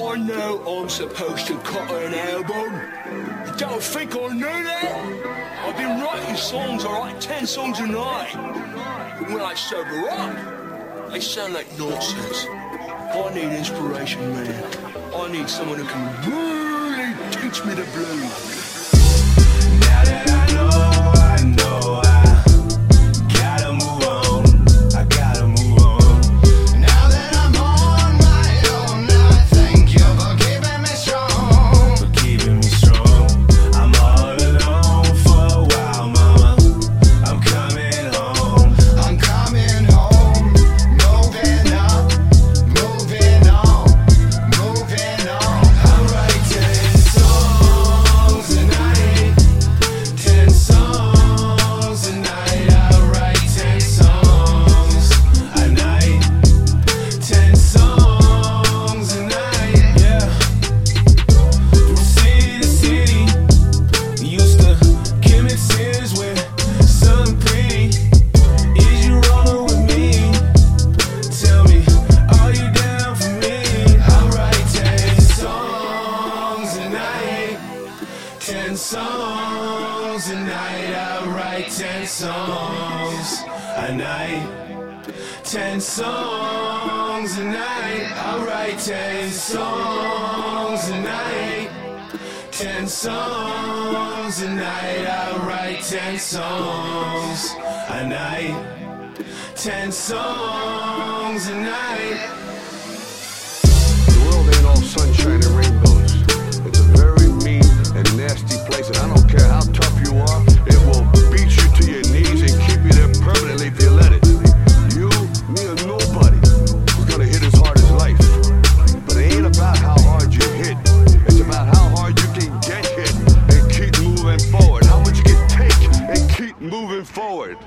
I know I'm supposed to cut an album. Don't think I knew that? I've been writing songs, I write 10 songs a night. But when I sober up, they sound like nonsense. I need inspiration, man. I need someone who can really teach me the blues. songs. A night I write ten songs. A night. Ten songs a night. I write ten songs a night. Ten songs a night. I write ten songs a night. Ten songs a night. forward.